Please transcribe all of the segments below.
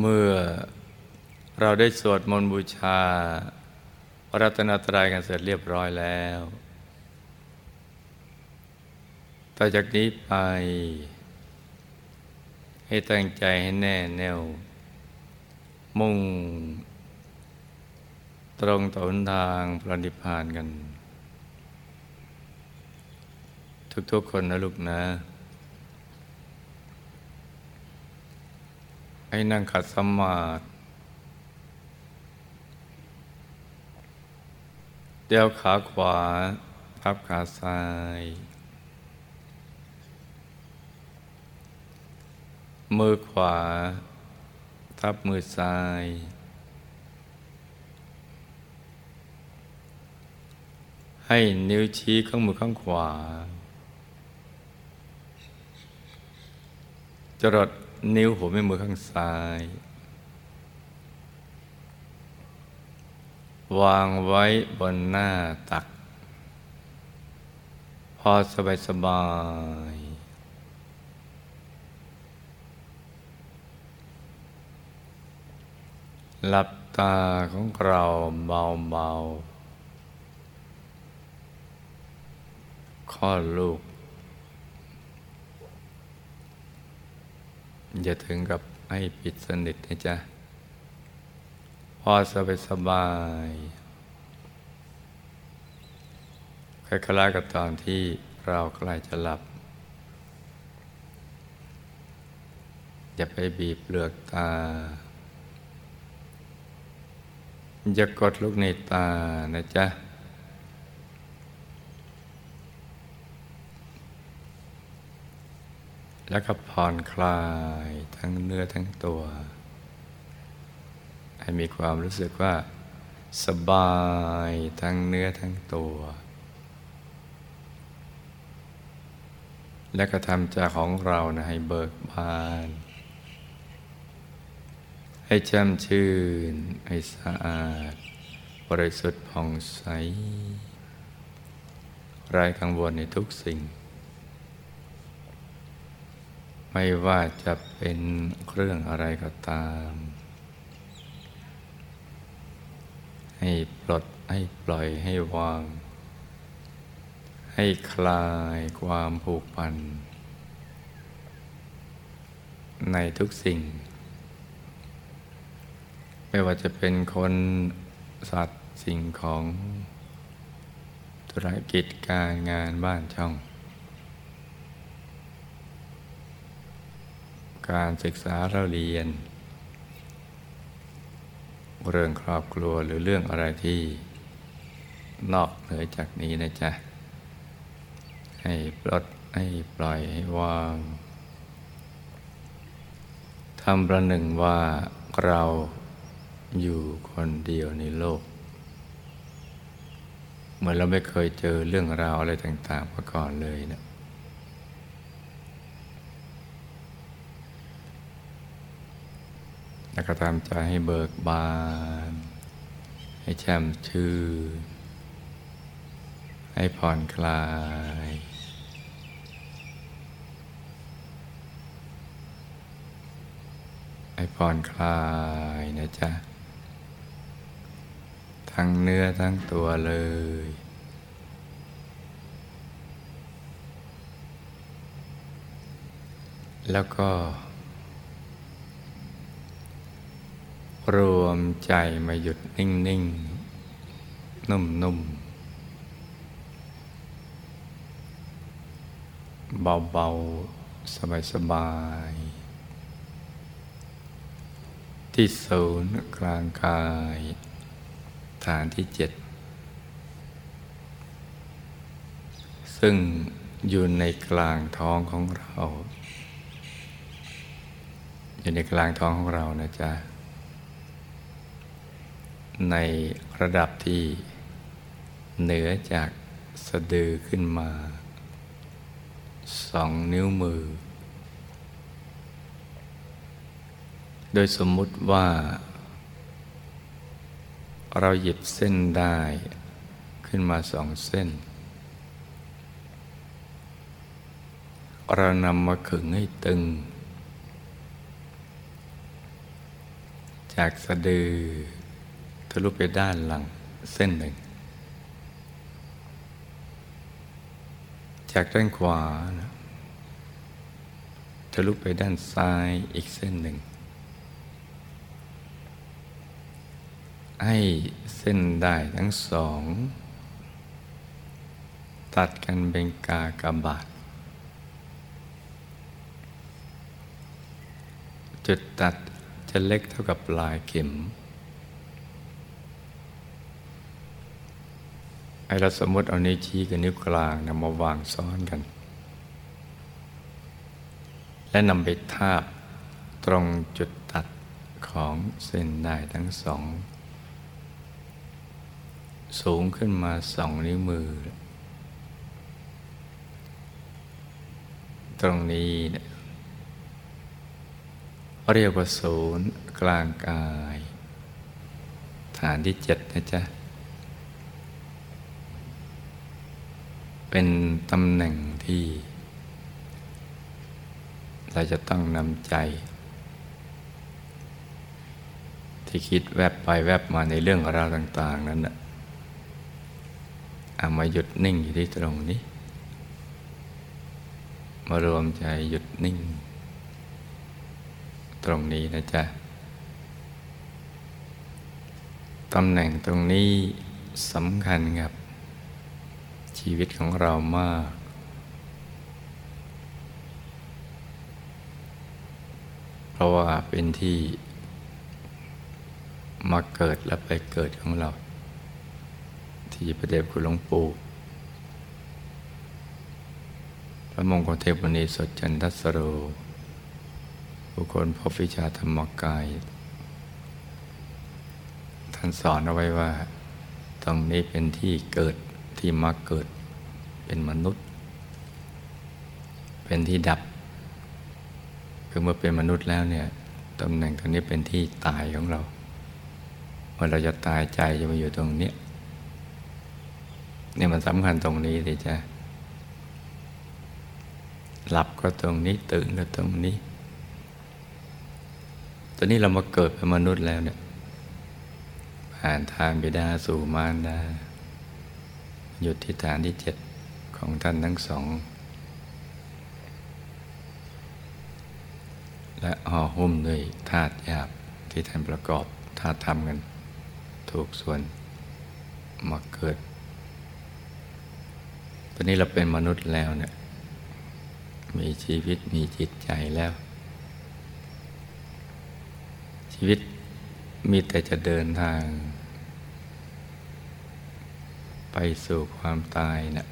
เมื่อเราได้สวดมนต์บูชา รัตนตรัยกันเสร็จเรียบร้อยแล้วต่อจากนี้ไป ให้ตั้งใจให้แน่แน่ว มุ่ง ตรงต่อหนทางพระนิพพานกัน ทุกๆคนนะลูกนะ ให้นั่งขัดสมาธิเดี่ยวขาขวาพับขาซ้าย มือขวา ทับมือซ้าย ให้นิ้วชี้ข้างมือข้างขวา จรด นิ้วหัวแม่มือข้างซ้าย วางไว้บนหน้าตัก พอสบายสบาย หลับตาของเราเบาเบาข้อลูก อย่าถึงกับให้ปิดสนิทนะจ๊ะ พอสบายสบายคล้ายๆกับตอนที่เราใกล้จะหลับ อย่าไปบีบเปลือกตา อย่ากดลูกในตานะจ๊ะ แล้วก็ผ่อนคลายทั้งเนื้อทั้งตัว ให้มีความรู้สึกว่า สบายทั้งเนื้อทั้งตัว และก็ทำใจของเรานะให้เบิกบาน ให้แช่มชื่น ให้สะอาด บริสุทธิ์ผ่องใสไร้กังวลในทุกสิ่ง ไม่ว่าจะเป็นเรื่องอะไรก็ตาม ให้ปลดให้ปล่อยให้วาง ให้คลายความผูกพัน ในทุกสิ่ง ไม่ว่าจะเป็นคนสัตว์สิ่งของธุรกิจการงานบ้านช่อง การศึกษาเราเรียน เรื่องครอบครัวหรือเรื่องอะไรที่นอกเหนือจากนี้นะจ๊ะ ให้ปลดให้ปล่อยให้วางทำประหนึ่งว่าเราอยู่คนเดียวในโลก เหมือนเราไม่เคยเจอเรื่องราวอะไรต่าง ๆ มาก่อนเลยเนะ แล้วก็ทำใจให้เบิกบาน ให้แช่มชื่นให้ผ่อนคลาย ให้ผ่อนคลายนะจ๊ะ ทั้งเนื้อทั้งตัวเลย แล้วก็ รวมใจมาหยุดนิ่งๆนุ่มๆเบาๆสบายๆที่ศูนย์กลางกาย ฐานที่เจ็ด ซึ่งอยู่ในกลางท้องของเรา อยู่ในกลางท้องของเรานะจ๊ะ ในระดับที่เหนือจากสะดือขึ้นมาสองนิ้วมือ โดยสมมุติว่า เราหยิบเส้นได้ขึ้นมาสองเส้น เรานำมาขึงให้ตึง จากสะดือ ทะลุไปด้านหลังเส้นหนึ่ง จากด้านขวานะทะลุไปด้านซ้ายอีกเส้นหนึ่ง ให้เส้นได้ทั้งสอง ตัดกันเป็นกากบาทจุดตัดจะเล็กเท่ากับปลายเข็ม ไอเราสมมติเอานิ้วชี้กับนิ้วกลางนำมาวางซ้อนกัน และนำไปทาบตรงจุดตัดของเส้นได้ทั้งสอง สูงขึ้นมาสองนิ้วมือ ตรงนี้เนี่ยเรียกว่าศูนย์กลางกาย ฐานที่เจ็ดนะจ๊ะ เป็นตำแหน่งที่ เราจะต้องนำใจ ที่คิดแวบไปแวบมาในเรื่องราวต่าง ๆ นั้นนะเอามาหยุดนิ่งอยู่ที่ตรงนี้ มารวมใจหยุดนิ่ง ตรงนี้นะจ๊ะตำแหน่งตรงนี้สำคัญกับ ชีวิตของเรามาก เพราะว่าเป็นที่มาเกิดและไปเกิดของเรา ที่พระเดชคุณหลวงปู่พระมงคลเทพบุณีสดจันทสโรบุคคลพบวิชาธรรมกาย ท่านสอนเอาไว้ว่า ตรงนี้เป็นที่เกิด ที่มาเกิดเป็นมนุษย์ เป็นที่ดับ คือเมื่อเป็นมนุษย์แล้วเนี่ยตำแหน่งตรงนี้เป็นที่ตายของเราเมื่อเราจะตายใจจะมาอยู่ตรงนี้เนี่ยมันสำคัญตรงนี้สิจ้ะหลับก็ตรงนี้ตื่นก็ตรงนี้ ตอนนี้เรามาเกิดเป็นมนุษย์แล้วเนี่ยผ่านทางบิดาสู่มารดา หยุดที่ฐานที่เจ็ดของท่านทั้งสอง และห่อหุ้มด้วยธาตุหยาบที่ท่านประกอบธาตุทำกัน ถูกส่วนมาเกิด ตอนนี้เราเป็นมนุษย์แล้วเนี่ย มีชีวิตมีจิตใจแล้ว ชีวิตมีแต่จะเดินทาง ไปสู่ความตายนะ่ะ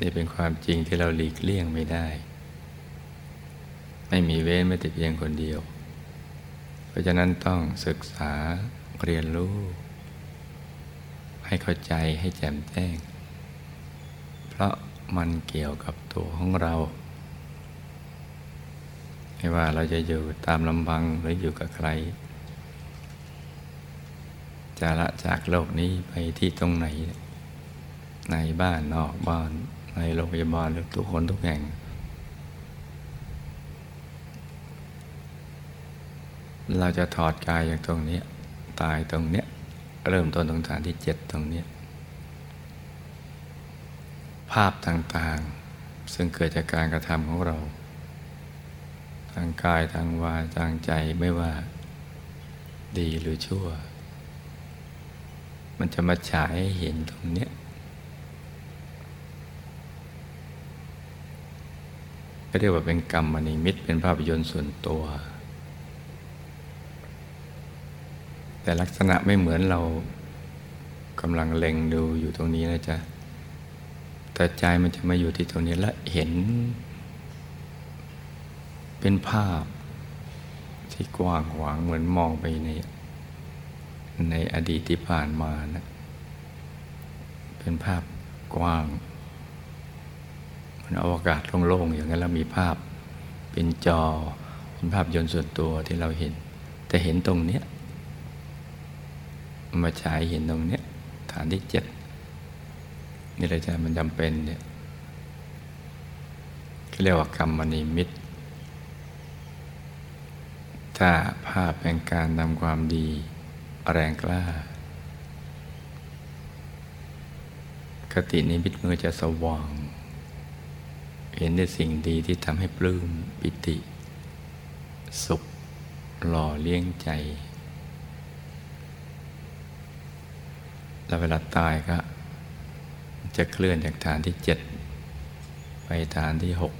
นี่เป็นความจริงที่เราหลีกเลี่ยงไม่ได้ ไม่มีเว้นไม่แต่เพียงคนเดียว เพราะฉะนั้นต้องศึกษาเรียนรู้ ให้เข้าใจให้แจ่มแจ้ง เพราะมันเกี่ยวกับตัวของเรา ไม่ว่าเราจะอยู่ตามลำพังหรืออยู่กับใคร จะละจากโลกนี้ไปที่ตรงไหน ในบ้านนอกบ้าน ในโรงพยาบาลหรือทุกคนทุกแห่ง เราจะถอดกายจากตรงนี้ตายตรงเนี้ยเริ่มต้นตรงฐานที่เจ็ดตรงนี้ ภาพต่างๆ ซึ่งเกิดจากการกระทำของเรา ทางกายทางวาทางใจไม่ว่า ดีหรือชั่ว มันจะมาฉายให้เห็นตรงนี้ก็เรียกว่าเป็นกรรมนิมิตเป็นภาพยนตร์ส่วนตัว แต่ลักษณะไม่เหมือนเรากำลังเล็งดูอยู่ตรงนี้นะจ๊ะ แต่ใจมันจะมาอยู่ที่ตรงนี้และเห็น เป็นภาพที่กว้างขวางเหมือนมองไปใน ในอดีตที่ผ่านมานะเป็นภาพกว้าง มันอวกาศโล่งๆอย่างนั้นแล้วมีภาพเป็นจอ เป็นภาพยนต์ส่วนตัวที่เราเห็น แต่เห็นตรงเนี้ยมาฉายเห็นตรงเนี้ยฐานที่เจ็ดนี่เลยจะมันจำเป็นเนี่ยเรียกว่ากรรมนิมิตถ้าภาพเป็นการทำความดี แรงกล้า คตินิมิตมือจะสว่าง เห็นในสิ่งดีที่ทำให้ปลื้มปิติ สุขหล่อเลี้ยงใจ แล้วเวลาตายก็ จะเคลื่อนจากฐานที่เจ็ดไปฐานที่หก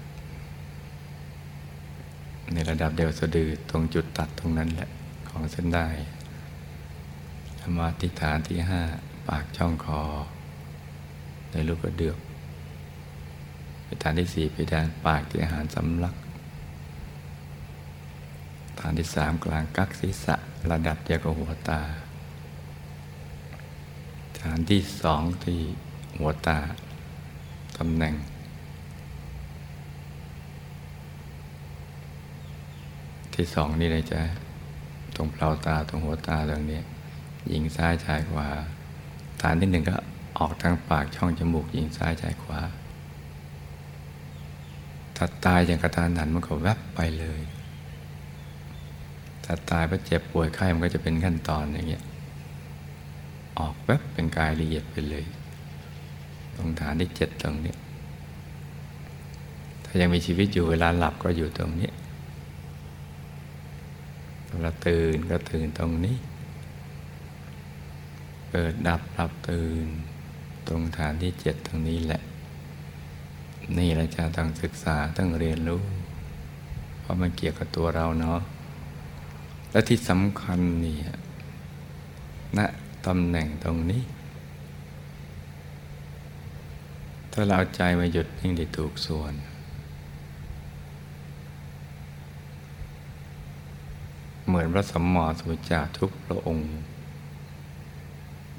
ในระดับเดวสะดือตรงจุดตัดตรงนั้นแหละของเส้นได้ มาทิฐานที่ห้าปากช่องคอ ในลูกกระเดือกไปฐานที่สี่ไปด้านปากที่อาหารสำลัก ฐานที่สามกลางกักศีรษะระดับเดียวกับหัวตา ฐานที่สองที่หัวตาตำแหน่ง ที่สองนี่เลยจ้ะตรงเปล่าตาตรงหัวตาตรงนี้ หญิงซ้ายชายขวา ฐานที่หนึ่งก็ออกทางปากช่องจมูกหญิงซ้ายชายขวาถ้าตายอย่างกระทานหันมันก็แวบไปเลยถ้าตายเพราะเจ็บป่วยไข้มันก็จะเป็นขั้นตอนอย่างเงี้ยออกแวบเป็นกายละเอียดไปเลย ตรงฐานที่เจ็ดตรงนี้ ถ้ายังมีชีวิตอยู่เวลาหลับก็อยู่ตรงนี้เวลาตื่นก็ตื่นตรงนี้ เปิดดับรับตื่น ตรงฐานที่เจ็ดตรงนี้แหละ นี่เราจะต้องศึกษาต้องเรียนรู้ เพราะมันเกี่ยวกับตัวเราเนาะและที่สำคัญนี่ณตำแหน่งตรงนี้ ถ้าเราใจมาหยุดนิ่งได้ถูกส่วนเหมือนพระสัมมาสัมพุทธเจ้าทุกพระองค์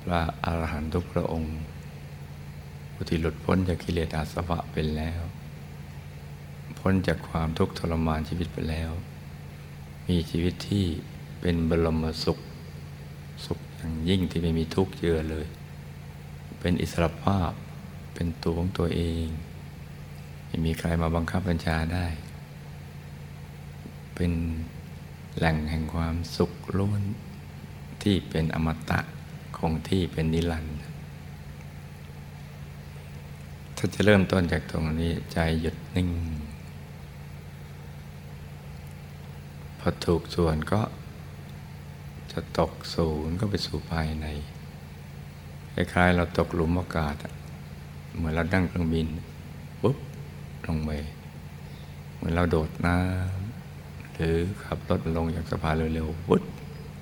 พระอรหันตุพระองค์ผู้ที่หลุดพ้นจากกิเลสอาสวะเป็นแล้ว พ้นจากความทุกข์ทรมานชีวิตไปแล้ว มีชีวิตที่เป็นบรมสุข สุขอย่างยิ่งที่ไม่มีทุกข์เจือเลย เป็นอิสรภาพเป็นตัวของตัวเอง ไม่มีใครมาบังคับบัญชาได้ เป็นแหล่งแห่งความสุขล้วนที่เป็นอมตะ คงที่เป็นนิรันดร์ถ้าจะเริ่มต้นจากตรงนี้ใจหยุดนิ่ง พอถูกส่วนก็จะตกศูนย์ก็ไปสู่ภายใน คล้ายๆเราตกหลุมอากาศเหมือนเราดั้งเครื่องบินปุ๊บลงไปเหมือนเราโดดน้ำหรือขับรถลงจากสะพานเร็วๆวุด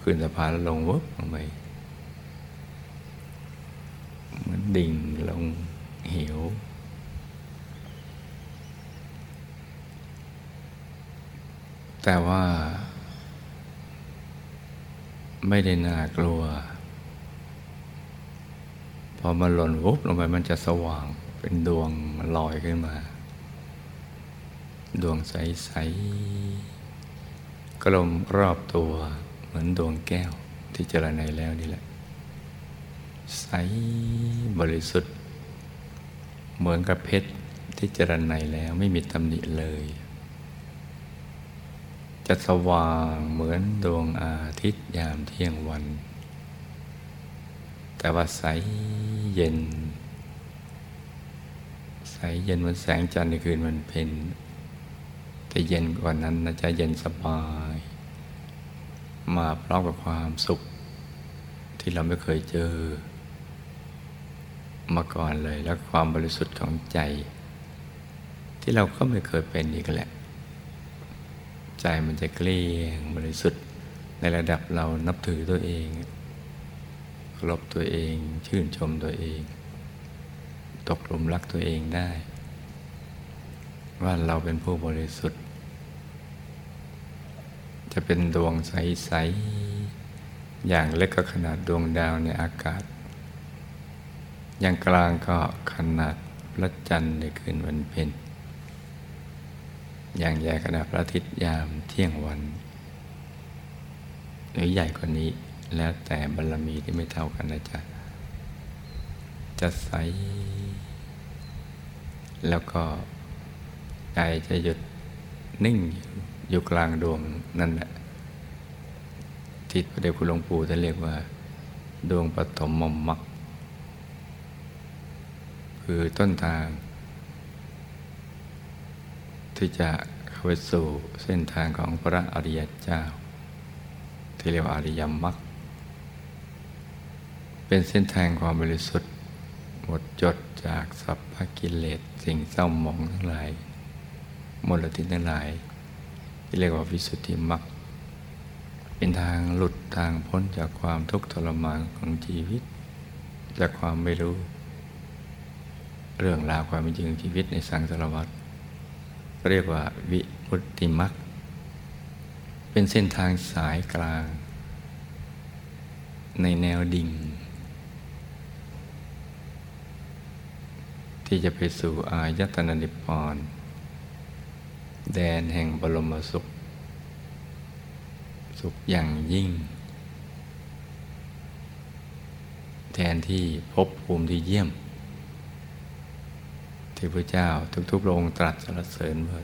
ขึ้นสะพานแล้วลงวุ๊บลงไป เหมือนดิ่งลงเหว แต่ว่า ไม่ได้น่ากลัว พอมันหล่นวุบลงไปมันจะสว่างเป็นดวงลอยขึ้นมา ดวงใส ๆกลมรอบตัวเหมือนดวงแก้วที่เจริญในแล้วนี่แหละ ใสบริสุทธิ์ เหมือนกับเพชรที่เจริญในแล้วไม่มีตำหนิเลย จะสว่างเหมือนดวงอาทิตย์ยามเที่ยงวัน แต่ว่าใสเย็น ใสเย็นเหมือนแสงจันทร์ในคืนวันเพ็ญแต่เย็นกว่านั้นนะจะเย็นสบาย มาพร้อมกับความสุข ที่เราไม่เคยเจอ มาก่อนเลย แล้วความบริสุทธิ์ของใจ ที่เราก็ไม่เคยเป็นอีกแหละ ใจมันจะเกลี้ยงบริสุทธิ์ในระดับเรานับถือตัวเองเคารพตัวเอง ชื่นชมตัวเอง ตกหลุมรักตัวเองได้ ว่าเราเป็นผู้บริสุทธิ์ จะเป็นดวงใส ๆ อย่างเล็กก็ขนาดดวงดาวในอากาศ อย่างกลางก็ขนาดพระจันทร์ในคืนวันเพ็ญอย่างใหญ่ขนาดพระอาทิตย์ยามเที่ยงวัน หรือใหญ่กว่านี้แล้วแต่บารรมีที่ไม่เท่ากันนะจ๊ะจะใส แล้วก็ใจจะหยุดนิ่งอยู่กลางดวงนั่นแหละที่พระเดชคุณหลวงปู่ท่านเรียกว่า ดวงปฐมมมรร คือต้นทาง ที่จะเข้าไปสู่เส้นทางของพระอริยเจ้า ที่เรียกว่าอริยมรรคเป็นเส้นทางความบริสุทธิ์หมดจดจากสัพพกิเลสสิ่งเศร้าหมองทั้งหลายมลทินทั้งหลาย ที่เรียกว่าวิสุทธิมรรคเป็นทางหลุดทางพ้นจากความทุกข์ทรมานของชีวิต จากความไม่รู้ เรื่องราวความเป็นจริงชีวิตในสังสารวัฏเรียกว่าวิมุตติมรรคเป็นเส้นทางสายกลาง ในแนวดิ่ง ที่จะไปสู่อายตนะนิพพานแดนแห่งบรมสุข สุขอย่างยิ่ง แทนที่พบภูมิที่เยี่ยม ที่พระเจ้าทุกๆโรงตรัสสรรเสริญว่า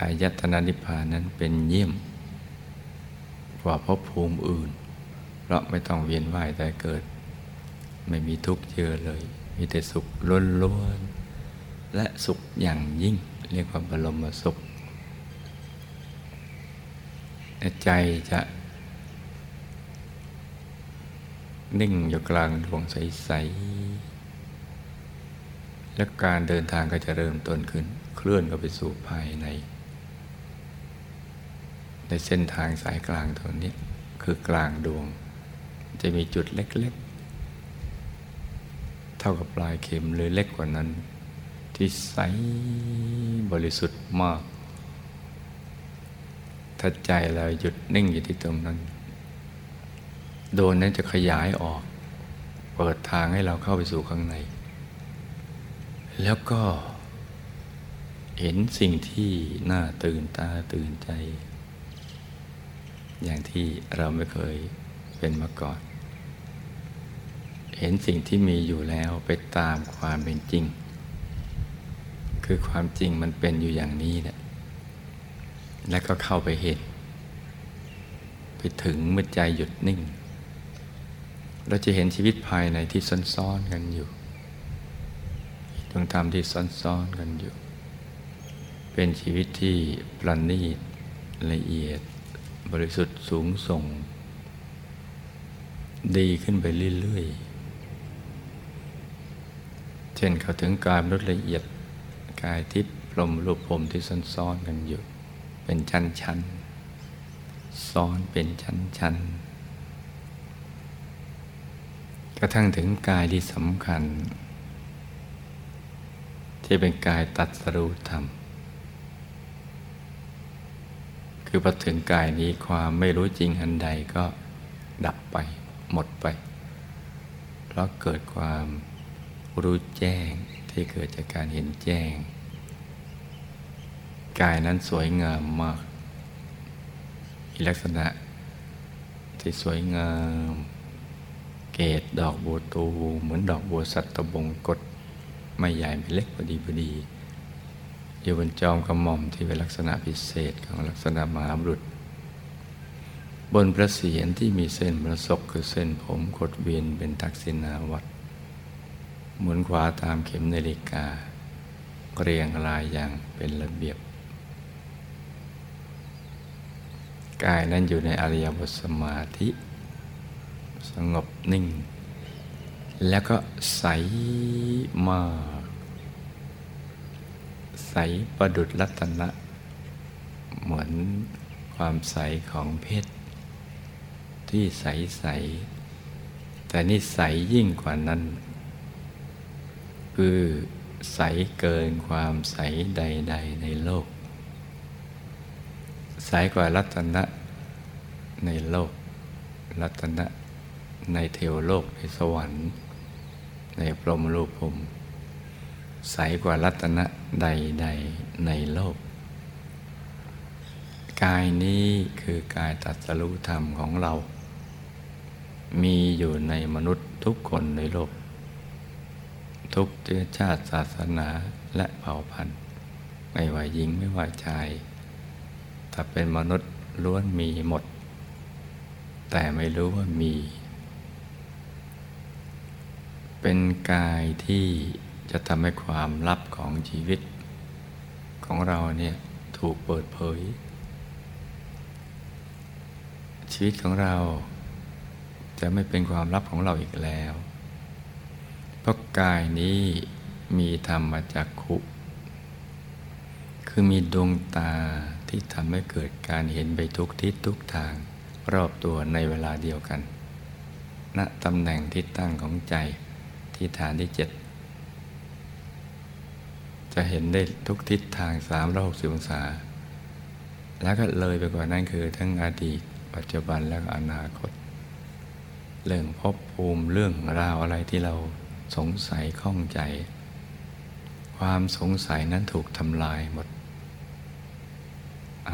อายตนะนิพพานนั้นเป็นเยี่ยม กว่าพภูมิอื่น เพราะไม่ต้องเวียนว่ายแต่เกิด ไม่มีทุกข์เยอเลย มีแต่สุขล้วนๆและสุขอย่างยิ่ง เรียกว่าบรมสุข ใจจะนิ่งอยู่กลางดวงใส ๆ และการเดินทางก็จะเริ่มต้นขึ้น เคลื่อนเข้าไปสู่ภายใน ในเส้นทางสายกลางตรงนี้ คือกลางดวง จะมีจุดเล็กๆ เท่ากับปลายเข็มหรือเล็กกว่านั้น ที่ใสบริสุทธิ์มาก ถ้าใจเราหยุดนิ่งอยู่ที่ตรงนั้น โดนนั้นจะขยายออก เปิดทางให้เราเข้าไปสู่ข้างใน แล้วก็ เห็นสิ่งที่น่าตื่นตาตื่นใจ อย่างที่เราไม่เคยเป็นมาก่อน เห็นสิ่งที่มีอยู่แล้วไปตามความเป็นจริง คือความจริงมันเป็นอยู่อย่างนี้แหละแล้วก็เข้าไปเห็น ไปถึงเมื่อใจหยุดนิ่ง เราจะเห็นชีวิตภายในที่ซ้อนๆกันอยู่ ดวงธรรมที่ซ้อนๆกันอยู่ เป็นชีวิตที่ประณีตละเอียดบริสุทธิ์สูงส่ง ดีขึ้นไปเรื่อยๆ เช่นเข้าถึงกายมนุษย์ละเอียดกายทิพย์พรมรูปพรมที่ซ้อนๆกันอยู่ เป็นชั้นๆซ้อนเป็นชั้นๆกระทั่งถึงกายที่สำคัญ ที่เป็นกายตัดสรูธรรม คือพอถึงกายนี้ความไม่รู้จริงอันใดก็ดับไปหมดไป เพราะเกิดความรู้แจ้งที่เกิดจากการเห็นแจ้ง กายนั้นสวยงามมาก มีลักษณะที่สวยงาม เกตดอกบัวตูเหมือนดอกบัวสัตตบงกฎ ไม่ใหญ่ไม่เล็กพอดีพอดี อยู่บนจอมกระหม่อมที่เป็นลักษณะพิเศษของลักษณะมหาบุรุษ บนพระเศียรที่มีเส้นประศกคือเส้นผมกดเวียนเป็นทักษิณาวัตรหมุนขวาตามเข็มนาฬิกา เรียงรายอย่างเป็นระเบียบ กายนั้นอยู่ในอริยบทสมาธิ สงบนิ่ง แล้วก็ใสมาก ใสประดุดรัตนะ เหมือนความใสของเพชร ที่ใสใส แต่นี่ใสยิ่งกว่านั้น คือใสเกินความใสใด ๆ ในโลก ใสกว่ารัตนะในโลก รัตนะในเทวโลกในสวรรค์ ในพรหมโลกพรมใสกว่ารัตนะใด ๆ ในโลก กายนี้คือกายตัดสรุธรรมของเรา มีอยู่ในมนุษย์ทุกคนในโลก ทุกเชื้อชาติศาสนาและเผ่าพันธุ์ ไม่ว่าหญิงไม่ว่าชาย ถ้าเป็นมนุษย์ล้วนมีหมด แต่ไม่รู้ว่ามี เป็นกายที่จะทำให้ความลับของชีวิต ของเราเนี่ยถูกเปิดเผย ชีวิตของเราจะไม่เป็นความลับของเราอีกแล้ว เพราะกายนี้มีธรรมจากขุ คือมีดวงตาที่ทำให้เกิดการเห็นไปทุกทิศทุกทางรอบตัวในเวลาเดียวกันณตำแหน่งทิศตั้งของใจ ที่ฐานที่เจ็ดจะเห็นได้ทุกทิศทางสามร้อยหกสิบองศา แล้วก็เลยไปกว่านั้นคือทั้งอดีต ปัจจุบันและอนาคต เรื่องพบภูมิเรื่องราวอะไรที่เราสงสัยข้องใจ ความสงสัยนั้นถูกทำลายหมด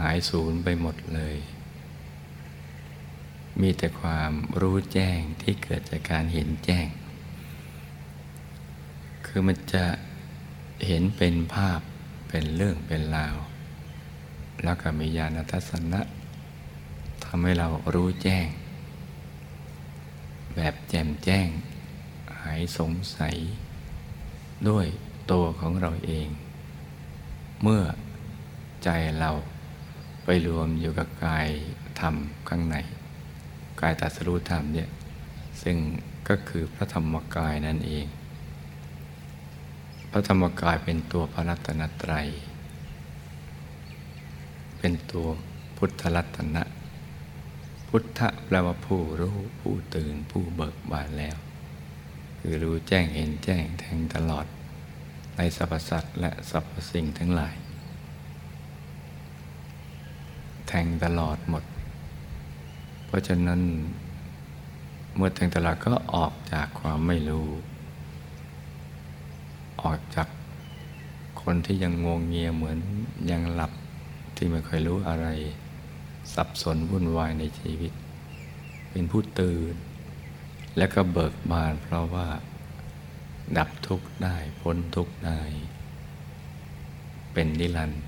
หายสูญไปหมดเลย มีแต่ความรู้แจ้งที่เกิดจากการเห็นแจ้ง คือมันจะเห็นเป็นภาพเป็นเรื่องเป็นราว แล้วก็มีญาณทัศนะทำให้เรารู้แจ้ง แบบแจ่มแจ้ง หายสงสัย ด้วยตัวของเราเอง เมื่อใจเราไปรวมอยู่กับกายธรรมข้างใน กายตัสรู้ธรรมเนี่ยซึ่งก็คือพระธรรมกายนั่นเอง พระธรรมกายเป็นตัวพระรัตนตรัย เป็นตัวพุทธรัตนะ พุทธแปลว่าผู้รู้ ผู้ตื่นผู้เบิกบานแล้ว คือรู้แจ้งเห็นแจ้งแทงตลอด ในสรรพสัตว์และสรรพสิ่งทั้งหลาย แทงตลอดหมด เพราะฉะนั้น เมื่อแทงตลอดก็ออกจากความไม่รู้ ออกจากคนที่ยังงงเงียเหมือนยังหลับที่ไม่เคยรู้อะไร สับสนวุ่นวายในชีวิต เป็นผู้ตื่น และก็เบิกบานเพราะว่า ดับทุกข์ได้พ้นทุกข์ได้ เป็นนิรันดร์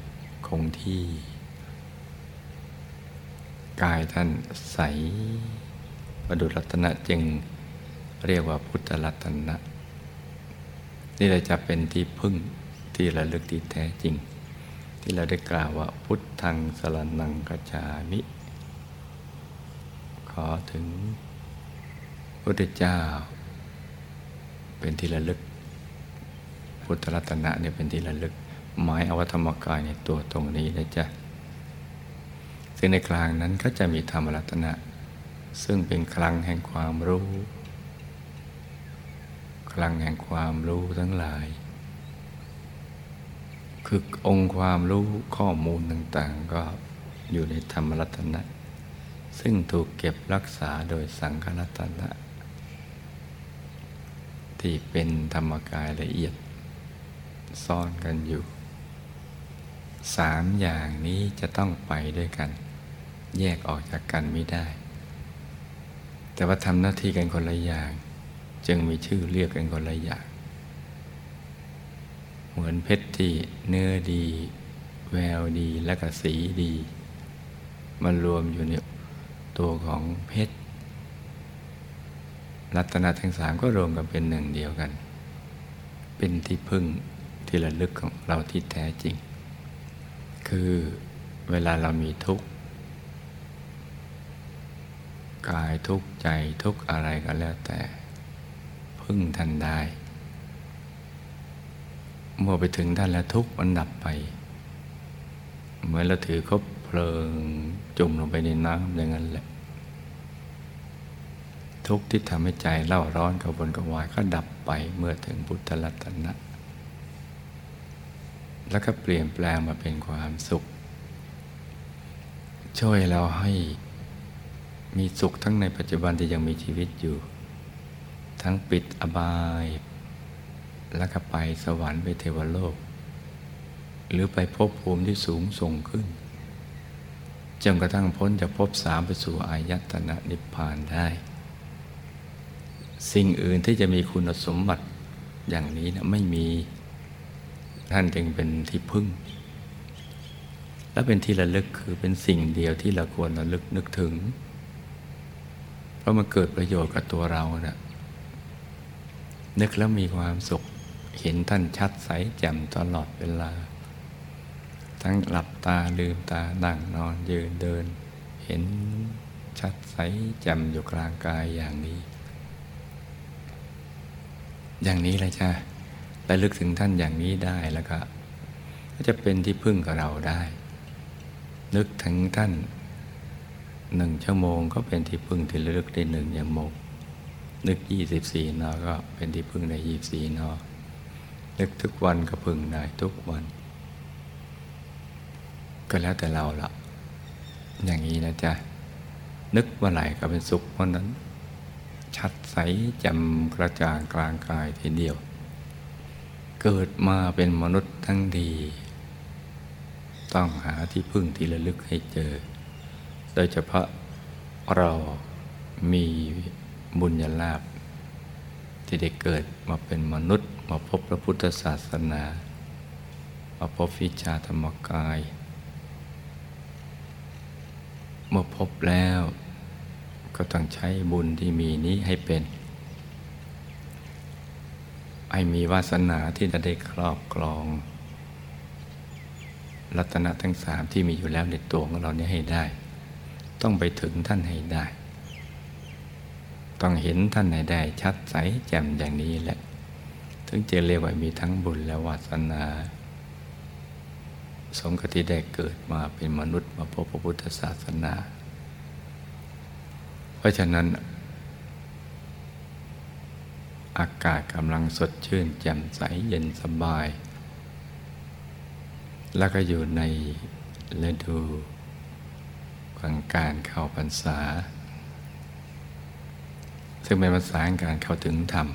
คงที่ กายท่านใสประดุจรัตนะจึงเรียกว่าพุทธรัตนะ นี่เราจะเป็นที่พึ่งที่ระลึกที่แท้จริง ที่เราได้กล่าวว่าพุทธังสรนังกัจจามิ ขอถึงพระเจ้า เป็นที่ระลึก พุทธรัตนะเนี่ยเป็นที่ระลึกหมายอวัธรรมกายในตัวตรงนี้นะจ๊ะซึ่งในกลางนั้นก็จะมีธรรมรัตนะ ซึ่งเป็นคลังแห่งความรู้ คลังแห่งความรู้ทั้งหลาย คือองค์ความรู้ข้อมูลต่างๆ ก็อยู่ในธรรมรัตนะ ซึ่งถูกเก็บรักษาโดยสังฆรัตนะ ที่เป็นธรรมกายละเอียด ซ่อนกันอยู่ สามอย่างนี้จะต้องไปด้วยกัน แยกออกจากกันไม่ได้ แต่ว่าทำหน้าที่กันคนละอย่าง จึงมีชื่อเรียกกันคนละอย่างเหมือนเพชรที่เนื้อดี แววดีและก็สีดี มันรวมอยู่ในตัวของเพชรรัตนะทั้งสามก็รวมกันเป็นหนึ่งเดียวกัน เป็นที่พึ่งที่ระลึกของเราที่แท้จริง คือเวลาเรามีทุกข์ กายทุกข์ใจทุกข์อะไรก็แล้วแต่ พึ่งท่านได้ เมื่อไปถึงท่านแล้วทุกมันดับไป เหมือนเราถือคบเพลิงจุ่มลงไปในน้ำอย่างนั้นแหละ ทุกที่ทำให้ใจเล่าร้อนกระวนกระวายก็ดับไปเมื่อถึงพุทธรัตนะ แล้วก็เปลี่ยนแปลงมาเป็นความสุข ช่วยเราให้มีสุขทั้งในปัจจุบันที่ยังมีชีวิตอยู่ ทั้งปิดอบาย แล้วก็ไปสวรรค์ไปเทวโลก หรือไปภพภูมิที่สูงส่งขึ้นจนกระทั่งพ้นจากภพสามไปสู่อายตนะนิพพานได้ สิ่งอื่นที่จะมีคุณสมบัติอย่างนี้นะไม่มีท่านจึงเป็นที่พึ่ง และเป็นที่ระลึกคือเป็นสิ่งเดียวที่เราควรระลึกนึกถึง เพราะมันเกิดประโยชน์กับตัวเราเนะ่ะ นึกแล้วมีความสุข เห็นท่านชัดใสแจ่มตลอดเวลา ทั้งหลับตาลืมตานั่งนอนยืนเดิน เห็นชัดใสแจ่มอยู่กลางกายอย่างนี้ อย่างนี้เลยจ้ะระลึกถึงท่านอย่างนี้ได้แล้วก็ก็จะเป็นที่พึ่งกับเราได้ นึกถึงท่านหนึ่งชั่วโมงก็เป็นที่พึ่งที่ระลึกได้หนึ่งชั่วโมง นึกยี่สิบสี่นอก็เป็นที่พึ่งในยี่สี่นอนึกทุกวันก็พึ่งได้ทุกวัน ก็แล้วแต่เราละอย่างนี้นะจ๊ะ นึกเมื่อไหร่ก็เป็นสุขเมื่อนั้น ชัดใสจ่มกระจ่างกลางกายทีเดียว เกิดมาเป็นมนุษย์ทั้งดี ต้องหาที่พึ่งที่ระลึกให้เจอ โดยเฉพาะเรามี บุญญาลาภที่ได้เกิดมาเป็นมนุษย์ มาพบพระพุทธศาสนา มาพบวิชาธรรมกาย เมื่อพบแล้วก็ต้องใช้บุญที่มีนี้ให้เป็นให้มีวาสนาที่จะได้ครอบครอง รัตนะทั้งสามที่มีอยู่แล้วในตัวของเราเนี่ยให้ได้ ต้องไปถึงท่านให้ได้ ต้องเห็นท่านให้ได้ชัดใสแจ่มอย่างนี้แหละ ถึงจะเรียกว่ามีทั้งบุญและวาสนา สมกติได้เกิดมาเป็นมนุษย์มาพบพระพุทธศาสนา เพราะฉะนั้น อากาศกำลังสดชื่น แจ่มใสเย็นสบาย แล้วก็อยู่ในฤดูกลางการเข้าพรรษา ซึ่งเป็นภาษาการเข้าถึงธรรม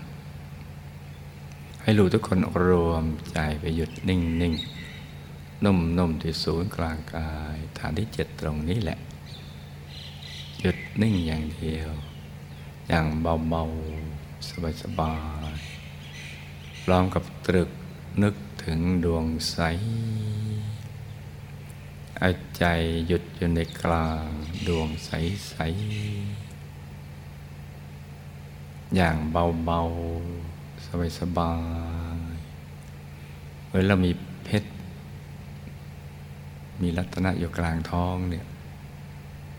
ให้รู้ทุกคนรวมใจไปหยุดนิ่งนิ่งนุ่มนุ่มที่ศูนย์กลางกายฐานที่เจ็ดตรงนี้แหละ หยุดนิ่งอย่างเดียว อย่างเบาๆ สบายๆพร้อมกับตรึกนึกถึงดวงใสเอาใจหยุดอยู่ในกลางดวงใสๆ อย่างเบาๆ สบายๆเหมือนเรามีเพชร มีรัตนะอยู่กลางท้องเนี่ย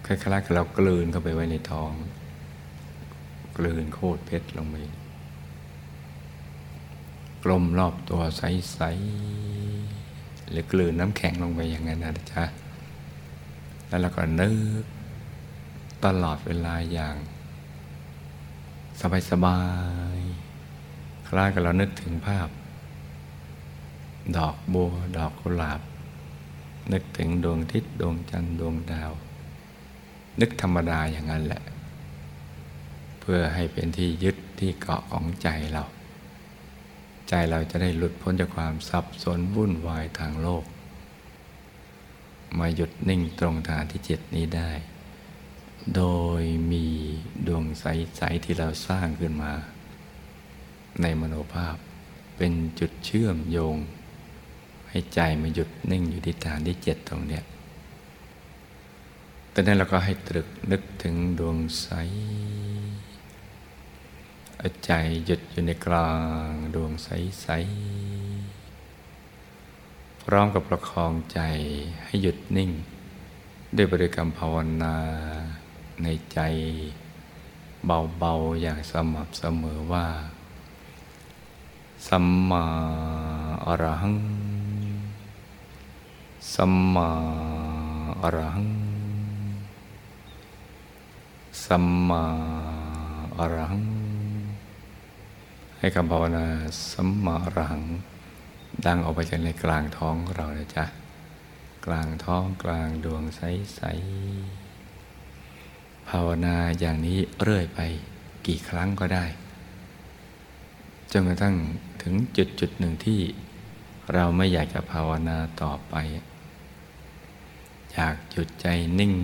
คล้ายๆกับเรากลืนเข้าไปไว้ในท้อง กลืนโคตรเพชรลงไปกลมรอบตัวใสๆหรือกลืนน้ำแข็งลงไปอย่างนั้นนะจ๊ะแล้วเราก็นึกตลอดเวลาอย่าง สบายสบายคล้ายกับเรานึกถึงภาพ ดอกบัว ดอกกุหลาบ นึกถึงดวงทิศดวงจันทร์ดวงดาว นึกธรรมดาอย่างนั้นแหละ เพื่อให้เป็นที่ยึดที่เกาะของใจเรา ใจเราจะได้หลุดพ้นจากความสับสนวุ่นวายทางโลก มาหยุดนิ่งตรงฐานที่เจ็ดนี้ได้ โดยมีดวงใส ๆ ที่เราสร้างขึ้นมา ในมโนภาพเป็นจุดเชื่อมโยง ให้ใจมาหยุดนิ่งอยู่ที่ฐานที่เจ็ดตรงเนี้ยตอนนั้นเราก็ให้ตรึกนึกถึงดวงใสอใจหยุดอยู่ในกลางดวงใส ๆ พร้อมกับประคองใจให้หยุดนิ่ง ด้วยบริกรรมภาวนา ในใจเบาๆอย่างสม่ำเสมอว่า สัมมาอรหัง สัมมาอรหัง สัมมาอรหัง ให้คำภาวนาสัมมาอรหัง ดังออกไปจากในกลางท้องเราเลยจ้ะกลางท้องกลางดวงใสๆ ภาวนาอย่างนี้เรื่อยไปกี่ครั้งก็ได้จนกระทั่งถึงจุดจุดหนึ่งที่เราไม่อยากจะภาวนาต่อไป อยากหยุดใจนิ่ง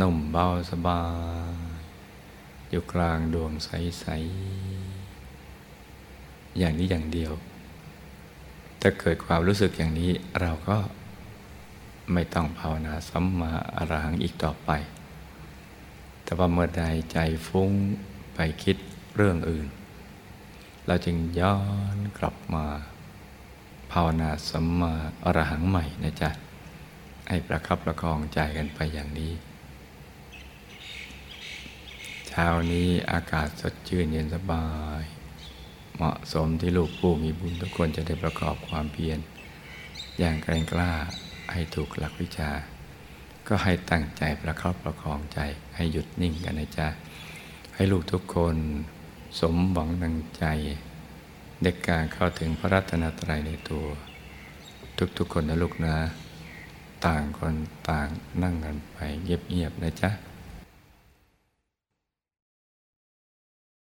นุ่มเบาสบาย อยู่กลางดวงใส ๆ อย่างนี้อย่างเดียว ถ้าเกิดความรู้สึกอย่างนี้เราก็ไม่ต้องภาวนาสัมมาอรหังอีกต่อไป แต่ว่าเมื่อใดใจฟุ้งไปคิดเรื่องอื่น เราจึงย้อนกลับมา ภาวนาสัมมาอรหังใหม่นะจ๊ะ ให้ประคับประคองใจกันไปอย่างนี้ เช้านี้อากาศสดชื่นเย็นสบาย เหมาะสมที่ลูกผู้มีบุญทุกคนจะได้ประกอบความเพียรอย่างแกร่งกล้าให้ถูกหลักวิชา ก็ให้ตั้งใจประคับประคองใจให้หยุดนิ่งกันนะจ๊ะ ให้ลูกทุกคนสมหวังดังใจในการเข้าถึงพระรัตนตรัยในตัว ทุกๆคนนะลูกนะ ต่างคนต่างนั่งกันไปเงียบๆนะจ๊ะ